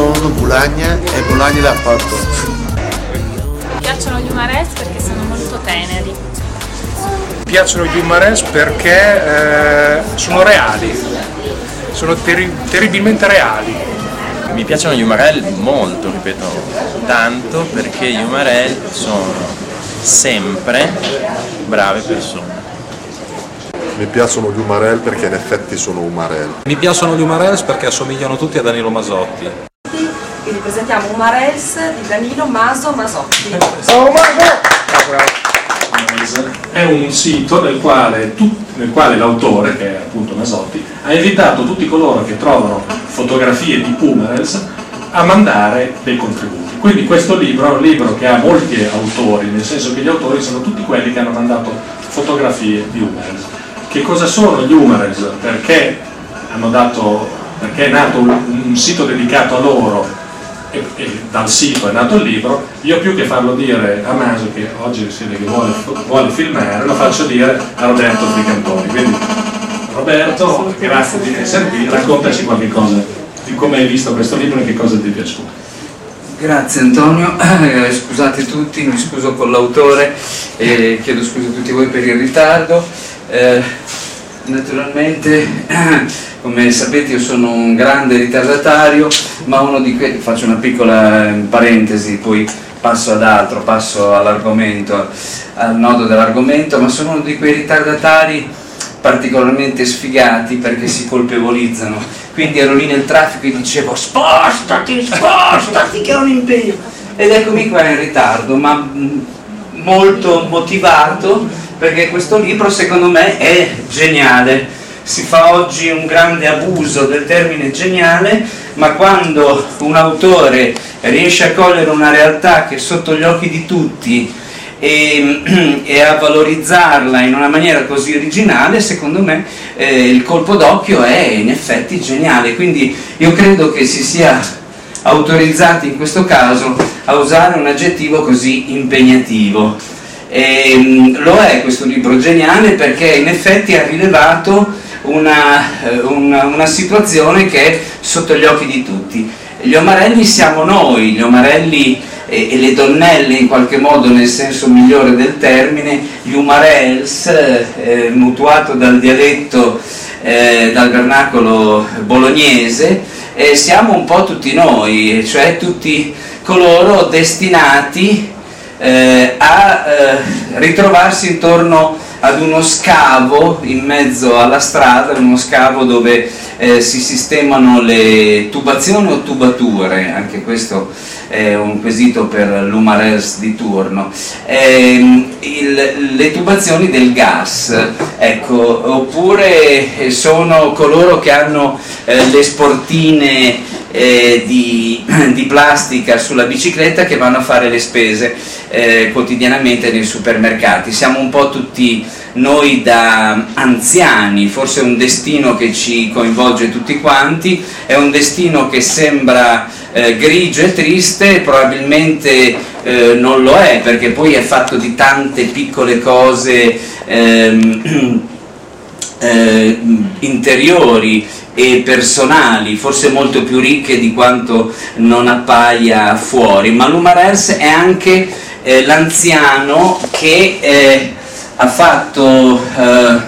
sono Bologna e Bologna da Porto. Mi piacciono gli umarels perché sono molto teneri. Mi piacciono gli Umarels perché eh, sono reali, sono terri- terribilmente reali. Mi piacciono gli Umarell molto, ripeto, tanto perché gli Umarell sono sempre brave persone. Mi piacciono gli Umarell perché in effetti sono Umarell. Mi piacciono gli Umarels perché assomigliano tutti a Danilo Masotti. Presentiamo un Marels di Danilo Maso Masotti. È un sito nel quale, tu- nel quale l'autore, che è appunto Masotti, ha invitato tutti coloro che trovano fotografie di Pumerels a mandare dei contributi. Quindi questo libro è un libro che ha molti autori, nel senso che gli autori sono tutti quelli che hanno mandato fotografie di Humerels. Che cosa sono gli Humerels? Perché, perché è nato un, un sito dedicato a loro e, e dal sito è nato il libro, io più che farlo dire a Maso, che oggi si che vuole, vuole filmare, lo faccio dire a Roberto Fricantoni. Quindi Roberto, grazie di essere qui, raccontaci qualche cosa di come hai visto questo libro e che cosa ti è piaciuto. Grazie Antonio, Eh, scusate tutti, mi scuso con l'autore e chiedo scusa a tutti voi per il ritardo. Eh, naturalmente, come sapete, io sono un grande ritardatario, ma uno di quelli, faccio una piccola eh, parentesi, poi passo ad altro, passo all'argomento, al nodo dell'argomento, ma sono uno di quei ritardatari particolarmente sfigati perché si colpevolizzano. Quindi ero lì nel traffico e dicevo spostati, spostati che ho un impegno. Ed eccomi qua in ritardo, ma molto motivato perché questo libro secondo me è geniale. Si fa oggi un grande abuso del termine geniale, ma quando un autore riesce a cogliere una realtà che è sotto gli occhi di tutti e, e a valorizzarla in una maniera così originale, secondo me eh, il colpo d'occhio è in effetti geniale. Quindi io credo che si sia autorizzati in questo caso a usare un aggettivo così impegnativo. E, mh, lo è questo libro geniale perché in effetti ha rilevato una, eh, una- una situazione che è sotto gli occhi di tutti. Gli omarelli siamo noi, gli omarelli e, e le donnelle in qualche modo nel senso migliore del termine, gli umarels, eh, mutuato dal dialetto, eh, dal vernacolo bolognese, eh, siamo un po' tutti noi, cioè tutti coloro destinati eh, a eh, ritrovarsi intorno ad uno scavo in mezzo alla strada, uno scavo dove eh, si sistemano le tubazioni o tubature, anche questo è un quesito per l'Umarels di turno, Ehm, il- le tubazioni del gas, ecco, oppure sono coloro che hanno eh, le sportine eh, di, di plastica sulla bicicletta che vanno a fare le spese eh, quotidianamente nei supermercati. Siamo un po' tutti noi da anziani, forse è un destino che ci coinvolge tutti quanti, è un destino che sembra eh, grigio e triste, probabilmente eh, non lo è perché poi è fatto di tante piccole cose ehm, eh, interiori e personali, forse molto più ricche di quanto non appaia fuori, ma l'Umarels è anche eh, l'anziano che eh, ha fatto eh,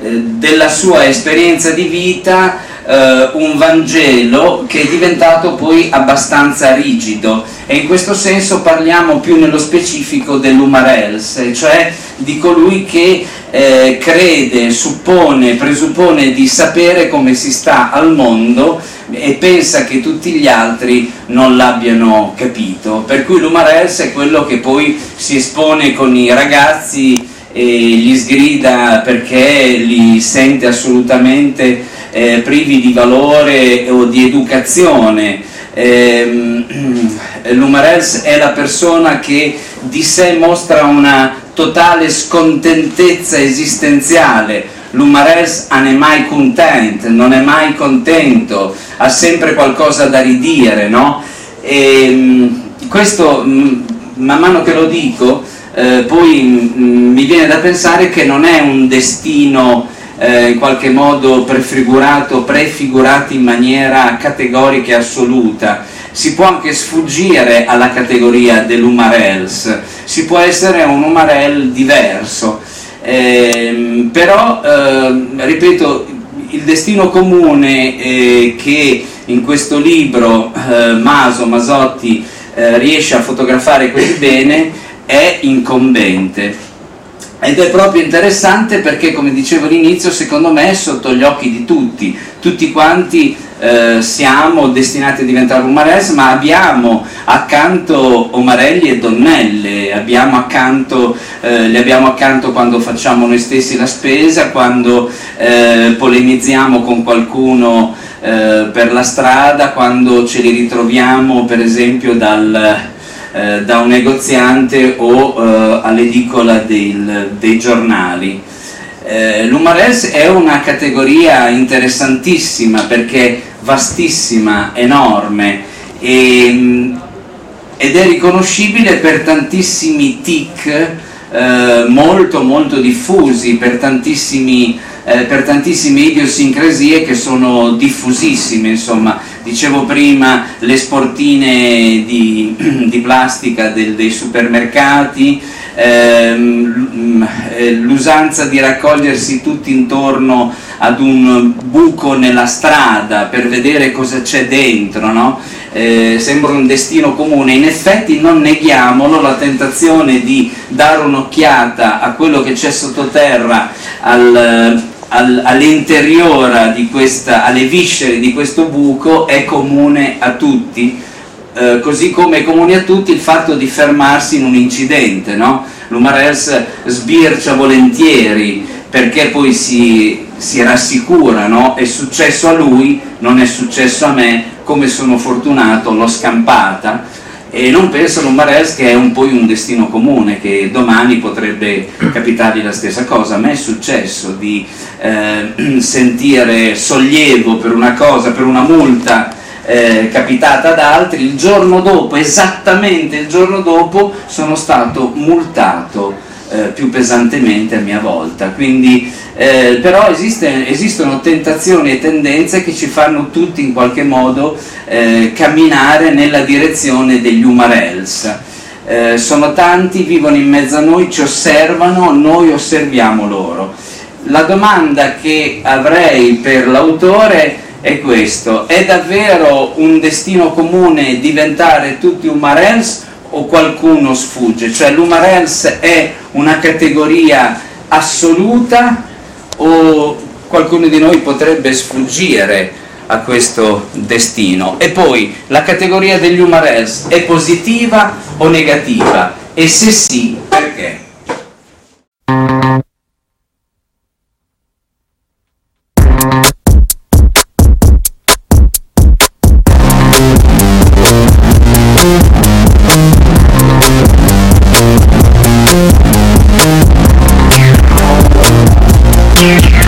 eh, della sua esperienza di vita eh, un Vangelo che è diventato poi abbastanza rigido e in questo senso parliamo più nello specifico dell'Umarels, cioè di colui che eh, crede, suppone, presuppone di sapere come si sta al mondo e pensa che tutti gli altri non l'abbiano capito. Per cui l'Umarels è quello che poi si espone con i ragazzi e gli sgrida perché li sente assolutamente eh, privi di valore o di educazione. Ehm, L'Umarels è la persona che di sé mostra una totale scontentezza esistenziale. l'Umarels non è mai content, non è mai contento, ha sempre qualcosa da ridire, no? E mh, questo, mh, man mano che lo dico, eh, poi mh, mi viene da pensare che non è un destino eh, in qualche modo prefigurato, prefigurato in maniera categorica e assoluta, si può anche sfuggire alla categoria dell'umarels, si può essere un umarel diverso, eh, però eh, ripeto, il destino comune eh, che in questo libro eh, Maso, Masotti eh, riesce a fotografare così bene è incombente ed è proprio interessante perché, come dicevo all'inizio, secondo me è sotto gli occhi di tutti, tutti quanti eh, siamo destinati a diventare umares, ma abbiamo accanto Omarelli e Donnelle, abbiamo accanto, eh, li abbiamo accanto quando facciamo noi stessi la spesa, quando eh, polemizziamo con qualcuno eh, per la strada, quando ce li ritroviamo per esempio dal eh, da un negoziante o eh, all'edicola del, dei giornali. Eh, L'Umares è una categoria interessantissima perché vastissima, enorme e, mm, ed è riconoscibile per tantissimi tic eh, molto molto diffusi, per tantissimi eh, per tantissime idiosincrasie che sono diffusissime, insomma, dicevo prima le sportine di, di plastica del, dei supermercati, ehm, eh, l'usanza di raccogliersi tutti intorno ad un buco nella strada per vedere cosa c'è dentro, no? eh, sembra un destino comune, in effetti non neghiamolo, la tentazione di dare un'occhiata a quello che c'è sottoterra al, al, all'interiore di questa, alle viscere di questo buco è comune a tutti, eh, così come è comune a tutti il fatto di fermarsi in un incidente, no? L'Umarels sbircia volentieri perché poi si, si rassicura, no? È successo a lui, non è successo a me, come sono fortunato, l'ho scampata e non pensano Mares che è un po' un destino comune, che domani potrebbe capitargli la stessa cosa. A me è successo di eh, sentire sollievo per una cosa, per una multa eh, capitata ad altri, il giorno dopo, esattamente il giorno dopo, sono stato multato eh, più pesantemente a mia volta. Quindi, eh, però esiste, esistono tentazioni e tendenze che ci fanno tutti in qualche modo eh, camminare nella direzione degli umarels. Eh, sono tanti, vivono in mezzo a noi, ci osservano, noi osserviamo loro. La domanda che avrei per l'autore è questo, è davvero un destino comune diventare tutti umarels o qualcuno sfugge? Cioè l'umarels è una categoria assoluta o qualcuno di noi potrebbe sfuggire a questo destino? E poi la categoria degli umarels è positiva o negativa? E se sì, perché? you